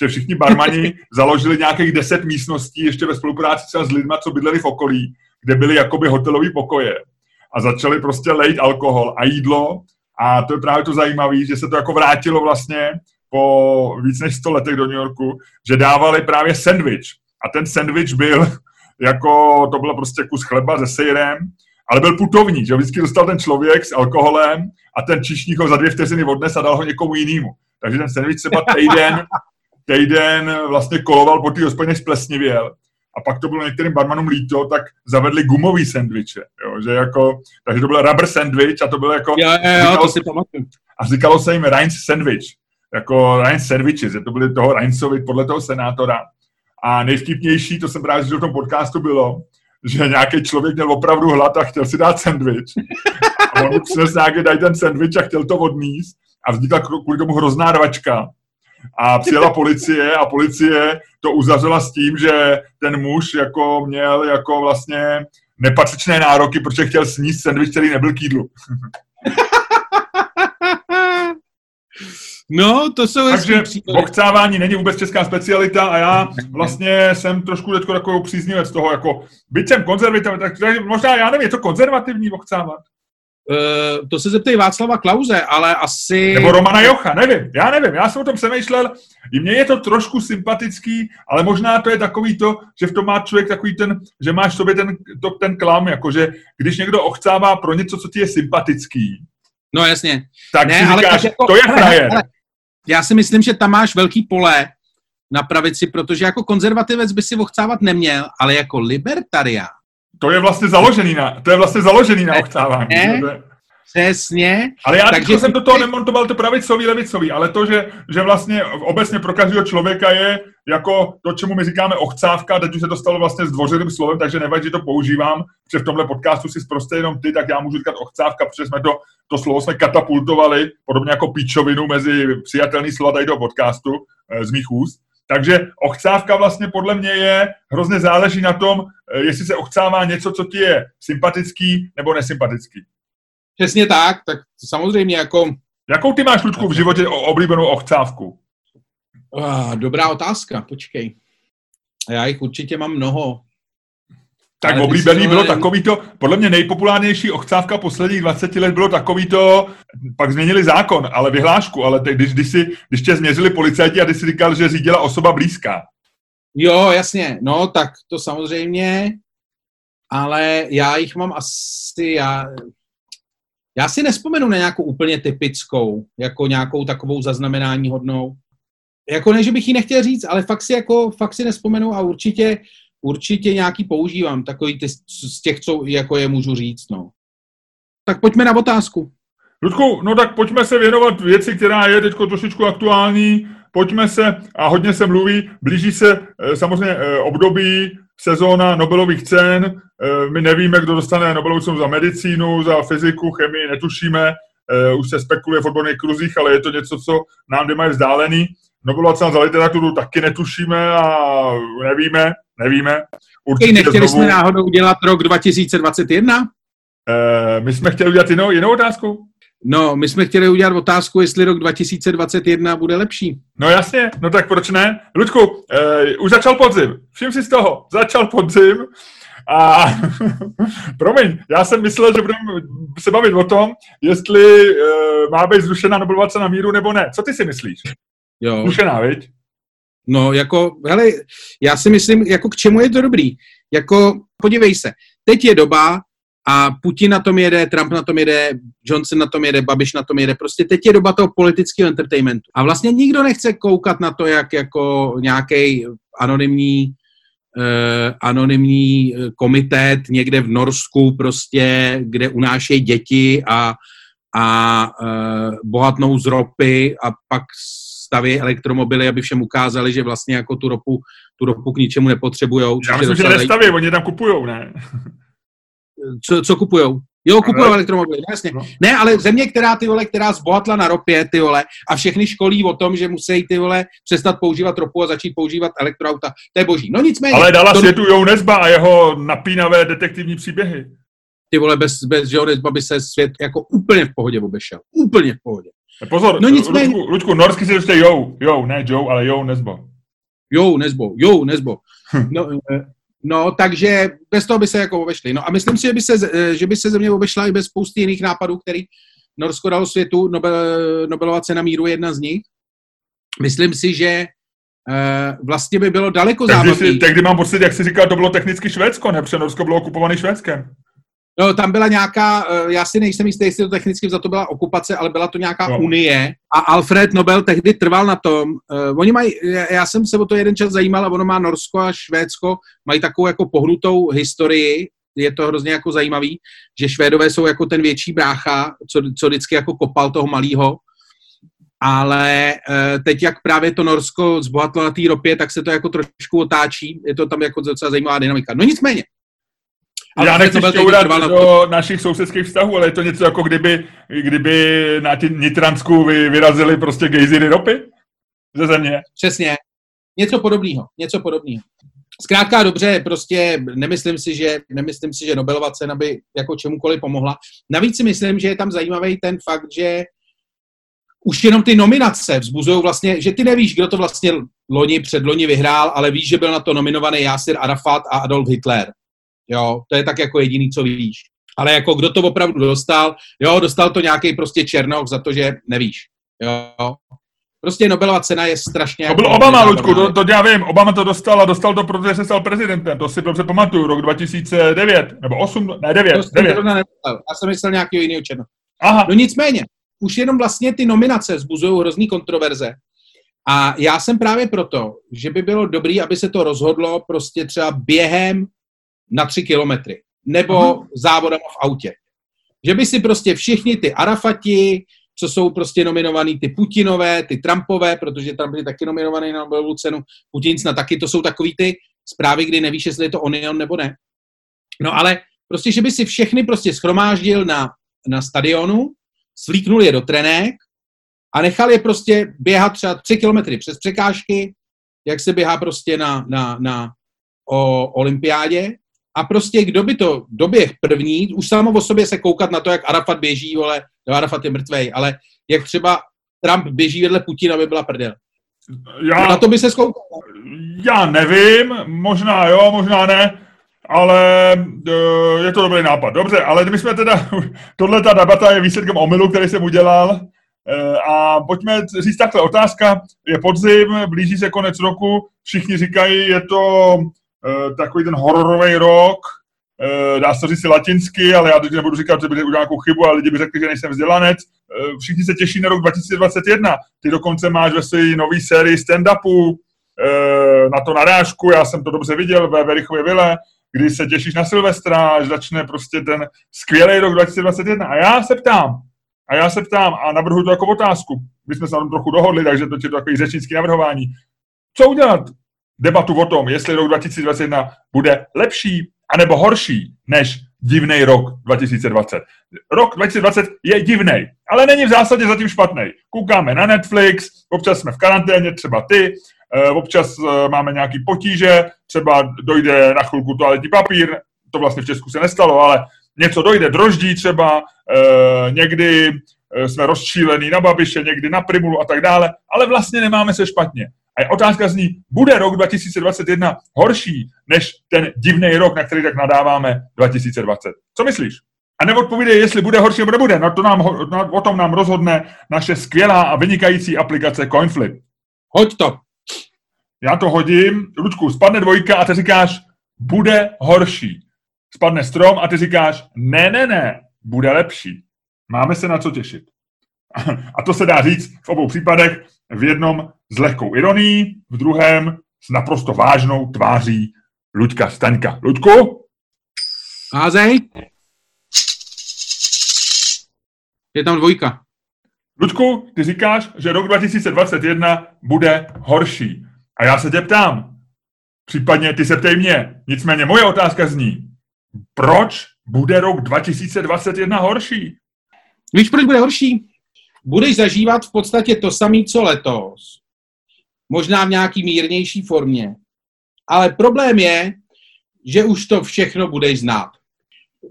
že všichni barmani založili nějakých 10 místností ještě ve spolupráci třeba s lidmi, co bydleli v okolí, kde byly jakoby hotelové pokoje. A začali prostě lejt alkohol a jídlo. A to je právě to zajímavé, že se to jako vrátilo vlastně po víc než 100 letech do New Yorku, že dávali právě sandwich a ten sandwich byl jako, to bylo prostě kus chleba se sejrem ale byl putovník, že vždycky dostal ten člověk s alkoholem a ten čišník ho za dvě vteřiny odnes a dal ho někomu jinému. Takže ten sandwich třeba týden, týden vlastně koloval po té hospodě splesnivěl. A pak to bylo některým barmanům líto, tak zavedli gumový sandviče. Jo, že jako, takže to byl rubber sandwich a to bylo jako... Jo, jo, jo, to si pamatuju. A říkalo se jim Rein's sandwich. Jako sandwiches, že to byly toho Reinsovi podle toho senátora. A nejvtipnější, to jsem právě říkal v tom podcastu, bylo, že nějaký člověk měl opravdu hlad a chtěl si dát sandwich. A on mu přinesl nějaký daj ten sandwich a chtěl to odníst a vznikla kvůli tomu hrozná rvačka. A přijela policie a policie to uzavřela s tím, že ten muž jako měl jako vlastně nepatřičné nároky, protože chtěl sníst sandwich, který nebyl k jídlu. No, to jsou Takže boxávání není vůbec česká specialita a já vlastně jsem trošku teď takovou příznivec toho, jako byť jsem konzervativní, tak možná, já nevím, je to konzervativní boxávat? Uh, to se zeptej Václava Klauze, ale asi... Nebo Romana Jocha, nevím, já nevím, já jsem o tom přemýšlel, i mně je to trošku sympatický, ale možná to je takový to, že v tom má člověk takový ten, že máš v sobě ten, to, ten klam, jakože když někdo ochcává pro něco, co ti je sympatický, No jasně. Tak ne, si ale říkáš, jako, to je frajer. Já si myslím, že tam máš velký pole na pravici, protože jako konzervativec by si ochcávat neměl, ale jako libertarián. To je vlastně založený na, to je vlastně založený na ochcávání. Ne, Přesně. Ale já Takže jsem do toho nemontoval to pravicový, levicový, ale to, že, že vlastně obecně pro každého člověka je jako to, čemu my říkáme ochcávka, teď už se to stalo vlastně zdvořilým slovem, takže nevadí, že to používám, protože v tomhle podcastu si zprosté jenom ty, tak já můžu říkat ochcávka, protože jsme to, to slovo jsme katapultovali, podobně jako píčovinu mezi přijatelný slova tady do podcastu e, z mých úst. Takže ochcávka vlastně podle mě je, hrozně záleží na tom, e, jestli se ochcává něco, co ti je sympatický nebo nesympatický. Přesně tak, tak samozřejmě jako... Jakou ty máš, Ludku, v životě oblíbenou ochcávku? Ah, dobrá otázka, počkej. Já jich určitě mám mnoho. Tak Ale oblíbený bylo takový to, podle mě nejpopulárnější ochcávka posledních 20 let bylo takový to, pak změnili zákon, ale vyhlášku, ale teď, když, když, si, když tě změřili policajti a ty si říkal, že řídila osoba blízká. Jo, jasně, no tak to samozřejmě, ale já jich mám asi, já, Já si nespomenu na nějakou úplně typickou, jako nějakou takovou zaznamenání hodnou. Jako ne, že bych ji nechtěl říct, ale fakt si, jako, fakt si nespomenu a určitě, určitě nějaký používám, takový ty, z těch, co jako je můžu říct, no. Tak pojďme na otázku. Ludku, no tak pojďme se věnovat věci, která je teď trošičku aktuální. Pojďme se, a hodně se mluví, blíží se eh, samozřejmě eh, období, sezóna Nobelových cen. Eh, my nevíme, kdo dostane Nobelovu cenu za medicínu, za fyziku, chemii, netušíme. Už se spekuluje v odborných kruzích, ale je to něco, co nám doma je vzdálený. Nobelova cena za literaturu taky netušíme a nevíme, nevíme. Určitě nechtěli znovu... jsme náhodou udělat rok 2021? my jsme chtěli udělat jinou, jinou otázku. No, my jsme chtěli udělat otázku, jestli rok 2021 bude lepší. No jasně, no tak proč ne? Ludku, uh, už začal podzim. Všim si z toho, začal podzim a promiň, já jsem myslel, že budeme se bavit o tom, jestli uh, má být zrušena Nobelova na míru nebo ne. Co ty si myslíš? Jo. Zrušená, viď? No, jako, hele, já si myslím, jako k čemu je to dobrý. Jako, podívej se, teď je doba, a Putin na tom jede, Trump na tom jede, Johnson na tom jede, Babiš na tom jede. Prostě teď je doba toho politického entertainmentu. A vlastně nikdo nechce koukat na to, jak jako nějaký anonymní eh, anonymní eh, komitét někde v Norsku prostě, kde unášejí děti a, a eh, bohatnou z ropy a pak staví elektromobily, aby všem ukázali, že vlastně jako tu ropu, tu ropu k ničemu nepotřebujou. Já myslím, že nestaví, oni tam kupujou, ne? Co, co kupujou. Jo, kupují elektromobily, no, jasně. No. Ne, ale země, která ty vole, která zbohatla na ropě, ty vole, a všechny školí o tom, že musí ty vole přestat používat ropu a začít používat elektroauta, to je boží. No nicméně. Ale dala to... světu Jou Nesba a jeho napínavé detektivní příběhy. Ty vole, bez, bez Joe Nesba by se svět jako úplně v pohodě obešel. Úplně v pohodě. Pozor, no nicméně... Ludku, Ludku norsky si dočte Jou, Jou, ne Joe, ale Jou Nesbo. Jou Nesbo, Jou Nesbo. No, eh, No, takže bez toho by se jako obešli. No a myslím si, že by se, eh, že by se země obešla i bez spousty jiných nápadů, který Norsko dalo světu. Nobel, Nobelova cena míru je jedna z nich. Myslím si, že uh, vlastně by bylo daleko zábavnější. Tehdy mám pocit, jak jsi říkal, to bylo technicky Švédsko, ne? Protože Norsko bylo okupované Švédskem. No, tam byla nějaká, eh, já si nejsem jistý, jestli to technicky za to byla okupace, ale byla to nějaká no. unie a Alfred Nobel tehdy trval na tom, uh, oni mají, já jsem se o to jeden čas zajímal a ono má Norsko a Švédsko, mají takovou jako pohnutou historii, je to hrozně jako zajímavý, že Švédové jsou jako ten větší brácha, co, co vždycky jako kopal toho malého, ale uh, teď, jak právě to Norsko zbohatlo na té ropě, tak se to jako trošku otáčí, je to tam jako docela zajímavá dynamika. No nicméně, ale Já nechci šťourat do našich sousedských vztahů, ale je to něco jako kdyby, kdyby na ty Nitransku vy, vyrazili prostě gejziry ropy ze země. Přesně. Něco podobného. Něco podobného. Zkrátka dobře, prostě nemyslím si, že, nemyslím si, že Nobelova cena by jako čemukoliv pomohla. Navíc si myslím, že je tam zajímavý ten fakt, že už jenom ty nominace vzbuzují vlastně, že ty nevíš, kdo to vlastně loni, předloni vyhrál, ale víš, že byl na to nominovaný Yasir Arafat a Adolf Hitler. Jo, to je tak jako jediný, co víš. Ale jako kdo to opravdu dostal, jo, dostal to nějaký prostě černok za to, že nevíš. Jo. Prostě Nobelova cena je strašně... To byl jako Obama, Ludku, to, to já vím. Obama to dostal a dostal to, protože se stal prezidentem. To si dobře pamatuju, rok 2009, nebo 8, ne 9, to 9. Já jsem myslel nějakého jiného černo. Aha. No nicméně, už jenom vlastně ty nominace zbuzují hrozný kontroverze. A já jsem právě proto, že by bylo dobré, aby se to rozhodlo prostě třeba během na tři kilometry. Nebo Aha. závodama v autě. Že by si prostě všichni ty Arafati, co jsou prostě nominovaný, ty Putinové, ty Trumpové, protože Trump je taky nominovaný na Nobelovu cenu, Putin na taky, to jsou takový ty zprávy, kdy nevíš, jestli je to Onion nebo ne. No ale prostě, že by si všechny prostě schromáždil na, na stadionu, svlíknul je do trenek a nechal je prostě běhat třeba tři kilometry přes překážky, jak se běhá prostě na, na, na o olympiádě a prostě kdo by to doběh první, už samo o sobě se koukat na to, jak Arafat běží, vole, no Arafat je mrtvej, ale jak třeba Trump běží vedle Putina, by byla prdel. Já, na to by se skoukal. Já nevím, možná jo, možná ne, ale uh, je to dobrý nápad. Dobře, ale my jsme teda, tohle ta debata je výsledkem omylu, který jsem udělal. Uh, a pojďme říct takhle, otázka, je podzim, blíží se konec roku, všichni říkají, je to takový ten hororový rok, e, dá se říct latinsky, ale já teď nebudu říkat, že by udělal nějakou chybu, ale lidi by řekli, že nejsem vzdělanec. E, všichni se těší na rok 2021. Ty dokonce máš ve své nové sérii stand-upu na to narážku, já jsem to dobře viděl ve Verichově vile, kdy se těšíš na Silvestra, až začne prostě ten skvělý rok 2021. A já se ptám, a já se ptám a navrhuji to jako otázku. My jsme se na tom trochu dohodli, takže to je to takový řečnický navrhování. Co udělat? Debatu o tom, jestli rok 2021 bude lepší anebo horší než divný rok 2020. Rok 2020 je divný, ale není v zásadě zatím špatný. Koukáme na Netflix, občas jsme v karanténě, třeba ty, eh, občas eh, máme nějaký potíže, třeba dojde na chvilku toaletní papír, to vlastně v Česku se nestalo, ale něco dojde, droždí třeba, e, někdy jsme rozčílení na Babiše, někdy na Primulu a tak dále, ale vlastně nemáme se špatně. A otázka zní, bude rok 2021 horší než ten divný rok, na který tak nadáváme 2020? Co myslíš? A neodpovídej, jestli bude horší nebo nebude. No to nám, no, o tom nám rozhodne naše skvělá a vynikající aplikace CoinFlip. Hoď to. Já to hodím, Lučku, spadne dvojka a ty říkáš, bude horší spadne strom a ty říkáš, ne, ne, ne, bude lepší. Máme se na co těšit. A to se dá říct v obou případech, v jednom s lehkou ironií, v druhém s naprosto vážnou tváří Luďka Staňka. Luďku? Házej. Je tam dvojka. Luďku, ty říkáš, že rok 2021 bude horší. A já se tě ptám. Případně ty se ptej mě. Nicméně moje otázka zní, proč bude rok 2021 horší? Víš, proč bude horší? Budeš zažívat v podstatě to samé, co letos. Možná v nějaký mírnější formě. Ale problém je, že už to všechno budeš znát.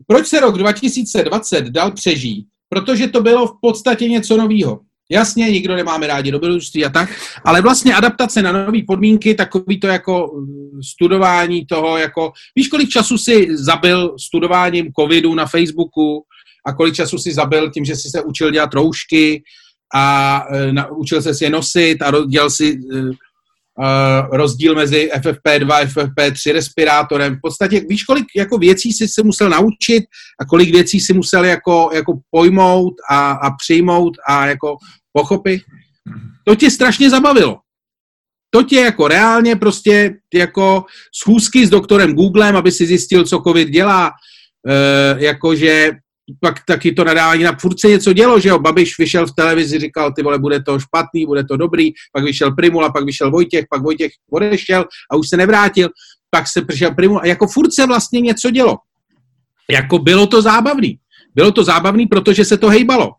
Proč se rok 2020 dal přežít? Protože to bylo v podstatě něco nového. Jasně, nikdo nemáme rádi dobrodružství a tak, ale vlastně adaptace na nové podmínky, takový to jako mm, studování toho, jako, víš, kolik času si zabil studováním covidu na Facebooku a kolik času si zabil tím, že si se učil dělat roušky a e, na, učil se si je nosit a dělal si e, e, rozdíl mezi FFP2 a FFP3 respirátorem. V podstatě víš, kolik jako věcí si se musel naučit a kolik věcí si musel jako, jako pojmout a, a přijmout a jako pochopit. To tě strašně zabavilo. To tě jako reálně prostě jako schůzky s doktorem Googlem, aby si zjistil, co COVID dělá, e, jakože pak taky to nadávání na furt se něco dělo, že jo, Babiš vyšel v televizi, říkal, ty vole, bude to špatný, bude to dobrý, pak vyšel Primula, pak vyšel Vojtěch, pak Vojtěch odešel a už se nevrátil, pak se přišel Primula, jako furt se vlastně něco dělo. Jako bylo to zábavný. Bylo to zábavný, protože se to hejbalo.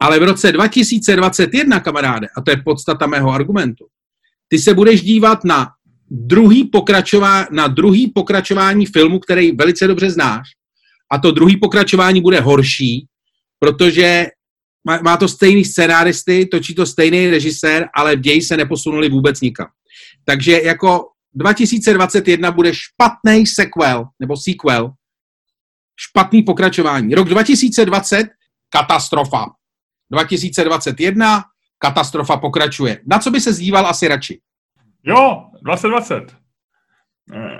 Ale v roce 2021, kamaráde, a to je podstata mého argumentu, ty se budeš dívat na druhý, pokračová, na druhý pokračování filmu, který velice dobře znáš, a to druhý pokračování bude horší, protože má, má to stejný scénáristy, točí to stejný režisér, ale v ději se neposunuli vůbec nikam. Takže jako 2021 bude špatný sequel, nebo sequel, špatný pokračování. Rok 2020 katastrofa. 2021, katastrofa pokračuje. Na co by se zdíval asi radši? Jo, 2020.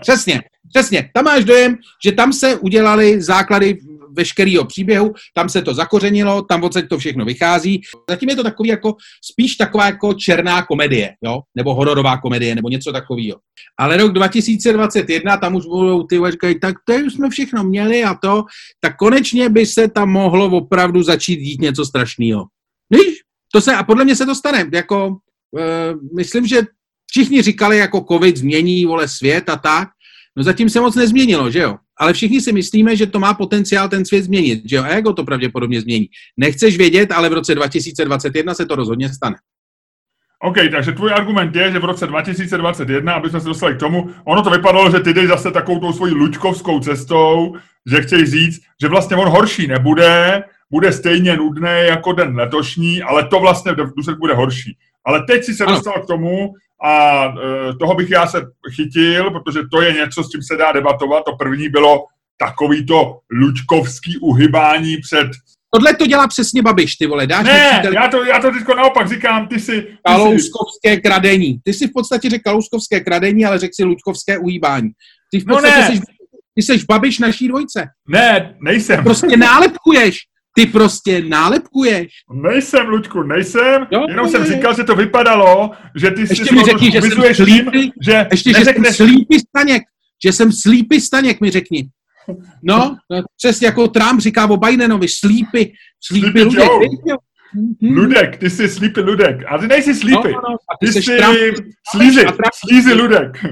Přesně, přesně. Tam máš dojem, že tam se udělali základy veškerého příběhu, tam se to zakořenilo, tam odsaď to všechno vychází. Zatím je to takový jako, spíš taková jako černá komedie, jo? nebo hororová komedie, nebo něco takového. Ale rok 2021, tam už budou ty říkají, tak to už jsme všechno měli a to, tak konečně by se tam mohlo opravdu začít dít něco strašného. Víš, to se, a podle mě se to stane, jako, e, myslím, že všichni říkali, jako covid změní, vole, svět a tak, no zatím se moc nezměnilo, že jo? ale všichni si myslíme, že to má potenciál ten svět změnit, že jo? A jak ho to pravděpodobně změní? Nechceš vědět, ale v roce 2021 se to rozhodně stane. OK, takže tvůj argument je, že v roce 2021, aby jsme se dostali k tomu, ono to vypadalo, že ty jdeš zase takovou tou svojí lučkovskou cestou, že chceš říct, že vlastně on horší nebude, bude stejně nudný jako den letošní, ale to vlastně v důsledku bude horší. Ale teď si se ano. dostal k tomu, a e, toho bych já se chytil, protože to je něco, s čím se dá debatovat. To první bylo takový to lučkovský uhybání před Tohle to dělá přesně Babiš, ty vole. Dáš ne, přítel... já to, já to teďko naopak říkám, ty si... Ty Kalouskovské si... kradení. Ty si v podstatě řekl Kalouskovské kradení, ale řekl si Lučkovské uhýbání. Ty v no podstatě no ne. Jsi, Ty jsi babiš naší dvojce. Ne, nejsem. Prostě nálepkuješ. Ty prostě nálepkuješ. Nejsem, Luďku, nejsem. Jo, Jenom je. jsem říkal, že to vypadalo, že ty Ještě si mi řekni, že jsem slípy, tím, že ještě, že jsem slípy staněk. Že jsem slípy staněk, mi řekni. No, no, přesně jako Trump říká o Bidenovi, slípy, slípy jo? Mhm. Ludek, ty jsi slípy Ludek. A ty nejsi No, slípy. no, no, a Ty seš jsi slízy, slízy Ludek.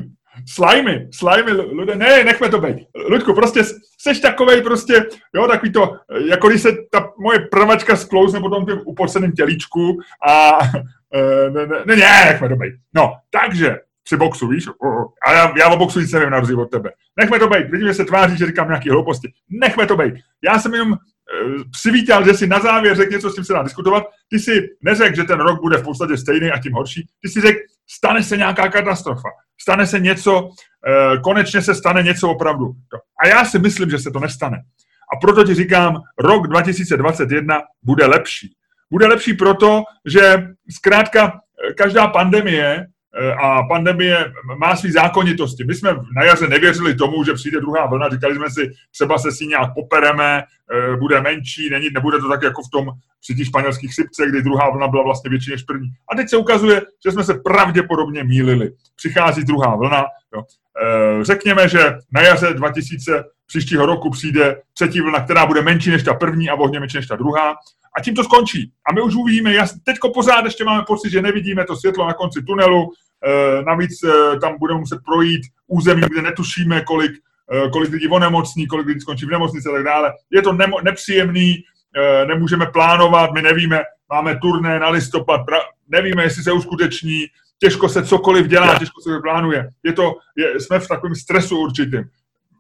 Slimy, slimy Ludek. Ne, nechme to být. Ludku, prostě jsi takovej prostě, jo, takový to, jako když se ta moje pravačka sklouzne po tom tím upoceném tělíčku a eh, ne, ne, ne, ne, nechme to být. No, takže při boxu, víš? A já, já o boxu nic nevím na rozdíl od tebe. Nechme to být. Vidím, že se tváří, že říkám nějaké hlouposti. Nechme to být. Já jsem jenom eh, přivítal, že si na závěr řekl něco, s tím se dá diskutovat. Ty si neřekl, že ten rok bude v podstatě stejný a tím horší. Ty si řekl, stane se nějaká katastrofa. Stane se něco, eh, konečně se stane něco opravdu. A já si myslím, že se to nestane. A proto ti říkám, rok 2021 bude lepší. Bude lepší proto, že zkrátka eh, každá pandemie eh, a pandemie má svý zákonitosti. My jsme na jaře nevěřili tomu, že přijde druhá vlna, říkali jsme si, třeba se s ní nějak popereme, eh, bude menší, není, nebude to tak jako v tom při těch španělských chřipce, kdy druhá vlna byla vlastně větší než první. A teď se ukazuje, že jsme se pravděpodobně mýlili. Přichází druhá vlna. Jo. Eh, Řekněme, že na jaře 2000 příštího roku přijde třetí vlna, která bude menší než ta první a vohně menší než ta druhá. A tím to skončí. A my už uvidíme, teďko pořád ještě máme pocit, že nevidíme to světlo na konci tunelu, e, navíc e, tam budeme muset projít území, kde netušíme, kolik, e, kolik lidí onemocní, kolik lidí skončí v nemocnici a tak dále. Je to nemo, nepříjemný, e, nemůžeme plánovat, my nevíme, máme turné na listopad, pra, nevíme, jestli se uskuteční, těžko se cokoliv dělá, těžko se plánuje. Je to, je, jsme v takovém stresu určitým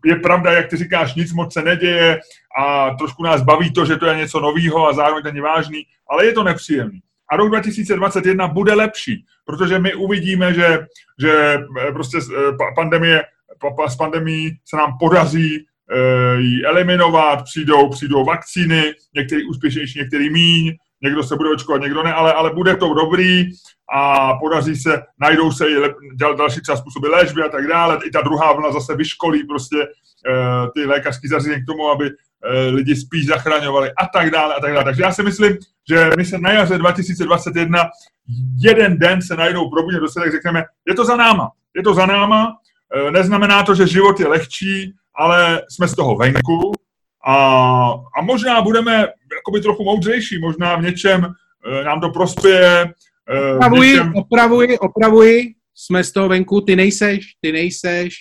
je pravda, jak ty říkáš, nic moc se neděje a trošku nás baví to, že to je něco novýho a zároveň to není vážný, ale je to nepříjemný. A rok 2021 bude lepší, protože my uvidíme, že, že prostě pandemie, s pandemí se nám podaří ji eliminovat, přijdou, přijdou vakcíny, některý úspěšnější, některý míň, někdo se bude očkovat, někdo ne, ale, ale bude to dobrý a podaří se, najdou se i lep, další třeba způsoby léčby a tak dále. I ta druhá vlna zase vyškolí prostě ty lékařské zařízení k tomu, aby lidi spíš zachraňovali a tak dále a tak dále. Takže já si myslím, že my se na jaře 2021 jeden den se najdou probudit do sebe, řekneme, je to za náma, je to za náma, uh, neznamená to, že život je lehčí, ale jsme z toho venku a, a možná budeme jakoby trochu moudřejší, možná v něčem uh, nám to prospěje, Opravuji, něčem... opravuji, opravuji, jsme z toho venku, ty nejseš, ty nejseš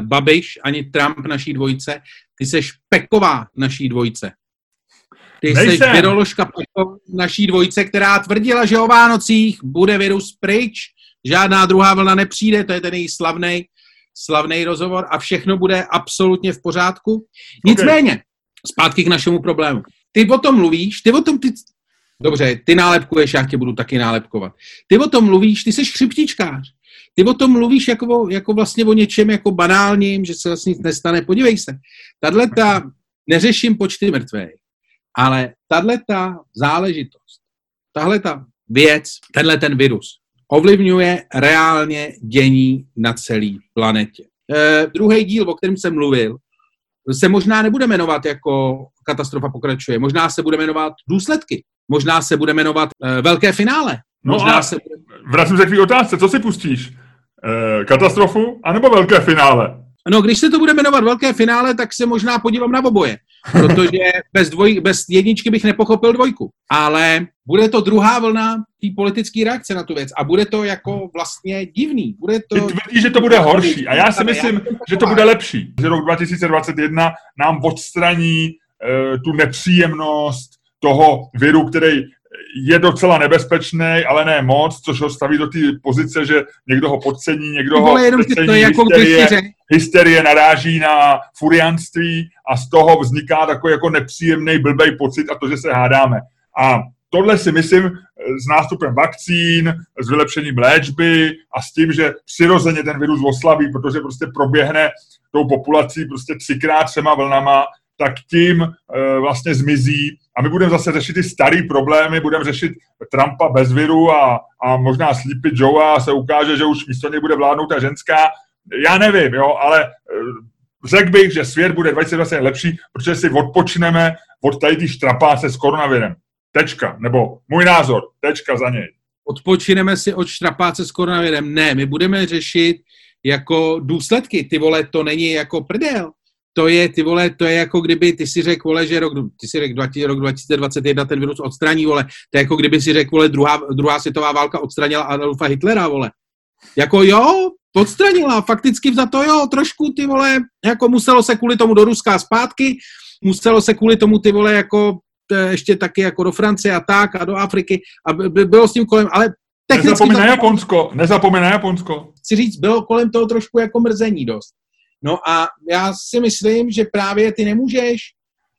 Babiš ani Trump naší dvojce, ty seš Peková naší dvojce. Ty Nejsem. seš viroložka Peková naší dvojce, která tvrdila, že o Vánocích bude virus pryč, žádná druhá vlna nepřijde, to je ten její slavný slavný rozhovor a všechno bude absolutně v pořádku. Nicméně, okay. zpátky k našemu problému. Ty o tom mluvíš, ty o tom, ty, Dobře, ty nálepkuješ, já tě budu taky nálepkovat. Ty o tom mluvíš, ty jsi chřiptičkář. Ty o tom mluvíš jako, jako vlastně o něčem jako banálním, že se vlastně nic nestane. Podívej se, tahle ta, neřeším počty mrtvých, ale tahle ta záležitost, tahle ta věc, tenhle ten virus ovlivňuje reálně dění na celé planetě. E, druhý díl, o kterém jsem mluvil, se možná nebude jmenovat jako katastrofa pokračuje, možná se bude jmenovat důsledky. Možná se bude jmenovat uh, Velké finále. Možná no se... Vracím se k tvý otázce, co si pustíš? Uh, katastrofu anebo Velké finále? No, když se to bude jmenovat Velké finále, tak se možná podívám na oboje. Protože bez, dvoj, bez jedničky bych nepochopil dvojku. Ale bude to druhá vlna té politické reakce na tu věc. A bude to jako vlastně divný. Bude to... Ty tvrdíš, že to bude horší. A já si myslím, že to bude lepší. Že rok 2021 nám odstraní uh, tu nepříjemnost, toho viru, který je docela nebezpečný, ale ne moc, což ho staví do té pozice, že někdo ho podcení, někdo ho jenom podcení, to je jako hysterie, hysterie naráží na furianství a z toho vzniká takový jako nepříjemný blbej pocit a to, že se hádáme. A tohle si myslím s nástupem vakcín, s vylepšením léčby a s tím, že přirozeně ten virus oslabí, protože prostě proběhne tou populací prostě třikrát třema vlnama, tak tím e, vlastně zmizí a my budeme zase řešit ty staré problémy, budeme řešit Trumpa bez viru a, a možná Sleepy Joe a se ukáže, že už místo něj bude vládnout ta ženská. Já nevím, jo, ale řekl bych, že svět bude 2020 lepší, protože si odpočneme od tady ty štrapáce s koronavirem. Tečka. Nebo můj názor. Tečka za něj. Odpočineme si od štrapáce s koronavirem. Ne, my budeme řešit jako důsledky. Ty vole, to není jako prdel. To je, ty vole, to je jako kdyby ty si řekl, vole, že rok, ty si řekl, rok 2021 ten virus odstraní, vole. To je jako kdyby si řekl, vole, druhá, druhá světová válka odstranila Adolfa Hitlera, vole. Jako jo, odstranila, fakticky za to jo, trošku ty vole, jako muselo se kvůli tomu do Ruska zpátky, muselo se kvůli tomu ty vole jako ještě taky jako do Francie a tak a do Afriky a by, bylo s tím kolem, ale technicky... Nezapomeň na Japonsko, nezapomeň na Japonsko. Chci říct, bylo kolem toho trošku jako mrzení dost. No a já si myslím, že právě ty nemůžeš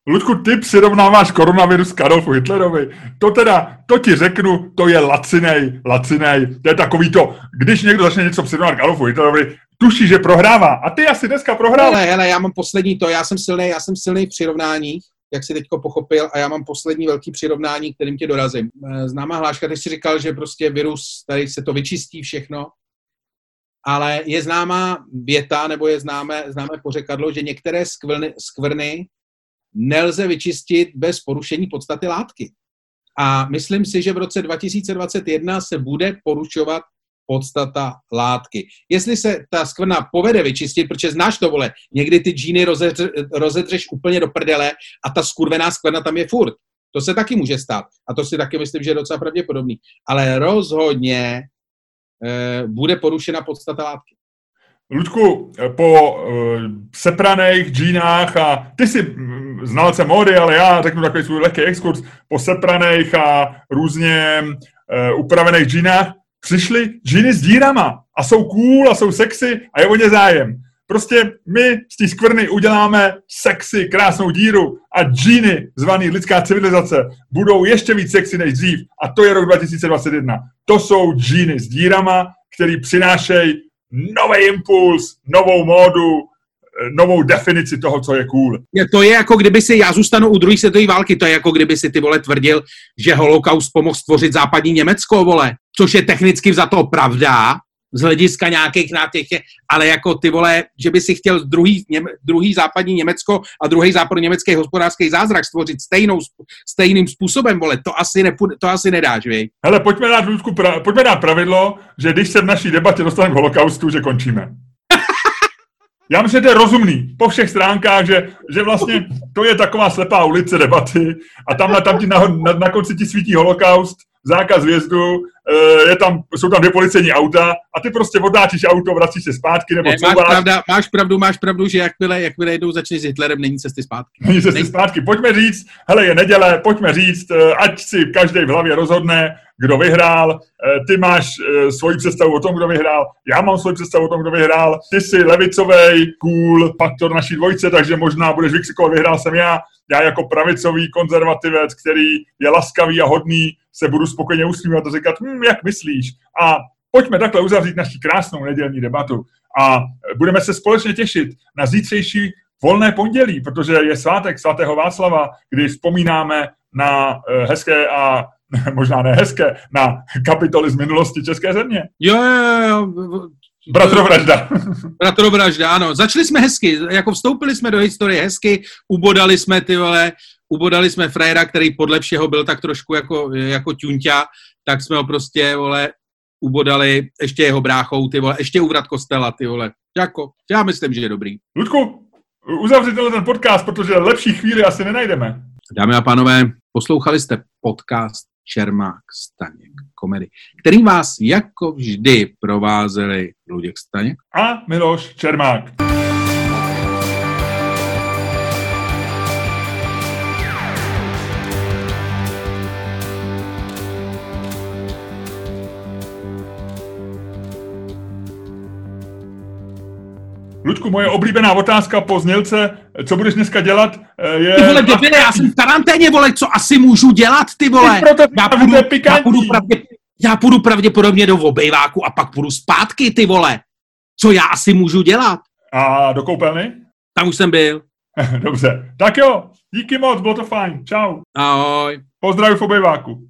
Ludku, ty přirovnáváš koronavirus k Adolfu Hitlerovi. To teda, to ti řeknu, to je lacinej, lacinej. To je takový to, když někdo začne něco přirovnávat k Adolfu Hitlerovi, tuší, že prohrává. A ty asi dneska prohrál. Hele, hele, já mám poslední to, já jsem silný, já jsem silný v přirovnáních, jak si teďko pochopil, a já mám poslední velký přirovnání, kterým tě dorazím. Eh, známá hláška, ty jsi říkal, že prostě virus, tady se to vyčistí všechno, ale je známá věta, nebo je známé, známé pořekadlo, že některé skvrny, skvrny nelze vyčistit bez porušení podstaty látky. A myslím si, že v roce 2021 se bude porušovat podstata látky. Jestli se ta skvrna povede vyčistit, protože znáš to, vole, někdy ty džíny rozedř, rozedřeš úplně do prdele a ta skurvená skvrna tam je furt. To se taky může stát. A to si taky myslím, že je docela pravděpodobný. Ale rozhodně bude porušena podstata látky. Ludku, po uh, sepraných džínách a ty jsi mm, znalce módy, ale já řeknu takový svůj lehký exkurs, po sepraných a různě upravených džínách přišly džíny s dírama a jsou cool a jsou sexy a je o ně zájem. Prostě my z té skvrny uděláme sexy, krásnou díru a džíny, zvaný lidská civilizace, budou ještě víc sexy než dřív. A to je rok 2021. To jsou džíny s dírama, který přinášejí nový impuls, novou módu, eh, novou definici toho, co je cool. To je jako kdyby si, já zůstanu u druhé světové války, to je jako kdyby si ty vole tvrdil, že holokaust pomohl stvořit západní Německo, vole, což je technicky za to pravda, z hlediska nějakých na těch, ale jako ty vole, že by si chtěl druhý, něm, druhý západní Německo a druhý západ německý hospodářský zázrak stvořit stejnou, stejným způsobem, vole, to asi, nepůjde, to asi nedáš, vej. Hele, pojďme dát, Ludku, pra, pojďme dát pravidlo, že když se v naší debatě dostaneme k holokaustu, že končíme. Já myslím, že to je rozumný po všech stránkách, že, že vlastně to je taková slepá ulice debaty a tam, tam ti na, na, na konci ti svítí holokaust zákaz vjezdu, eh, je tam, jsou tam dvě policejní auta a ty prostě odáčíš auto, vracíš se zpátky nebo ne, máš, pravda, máš pravdu, máš pravdu, že jakmile, jakmile jdou začne s Hitlerem, není cesty zpátky. Není cesty není. zpátky. Pojďme říct, hele, je neděle, pojďme říct, eh, ať si každý v hlavě rozhodne, kdo vyhrál. Eh, ty máš svoji představu o tom, kdo vyhrál, já mám svoji představu o tom, kdo vyhrál. Ty jsi levicový, cool faktor naší dvojce, takže možná budeš vykřikovat, vyhrál jsem já. Já jako pravicový konzervativec, který je laskavý a hodný, se budu spokojeně usmívat a říkat, hm, jak myslíš? A pojďme takhle uzavřít naši krásnou nedělní debatu a budeme se společně těšit na zítřejší volné pondělí, protože je svátek svatého Václava, kdy vzpomínáme na eh, hezké a možná ne hezké, na kapitoly z minulosti České země. Jo, jo, jo. Bratrovražda. Bratrovražda, ano. Začali jsme hezky, jako vstoupili jsme do historie hezky, ubodali jsme ty vole, ubodali jsme frajera, který podle všeho byl tak trošku jako, jako ťunťa, tak jsme ho prostě, vole, ubodali ještě jeho bráchou, ty vole, ještě uvrat kostela, ty vole. Jako, já myslím, že je dobrý. Ludku, uzavřete ten podcast, protože lepší chvíli asi nenajdeme. Dámy a pánové, poslouchali jste podcast Čermák Staněk komedy, který vás jako vždy provázeli Luděk Staněk a Miloš Čermák. Ludku, moje oblíbená otázka po znělce, co budeš dneska dělat, eh, je... Ty vole, debile, já jsem v karanténě, vole, co asi můžu dělat, ty vole? Ty proto já, půjdu, já, půjdu pravdě, já půjdu pravděpodobně do obejváku a pak půjdu zpátky, ty vole. Co já asi můžu dělat? A do koupelny? Tam už jsem byl. Dobře. Tak jo, díky moc, bylo to fajn. Čau. Ahoj. Pozdravuji v obejváku.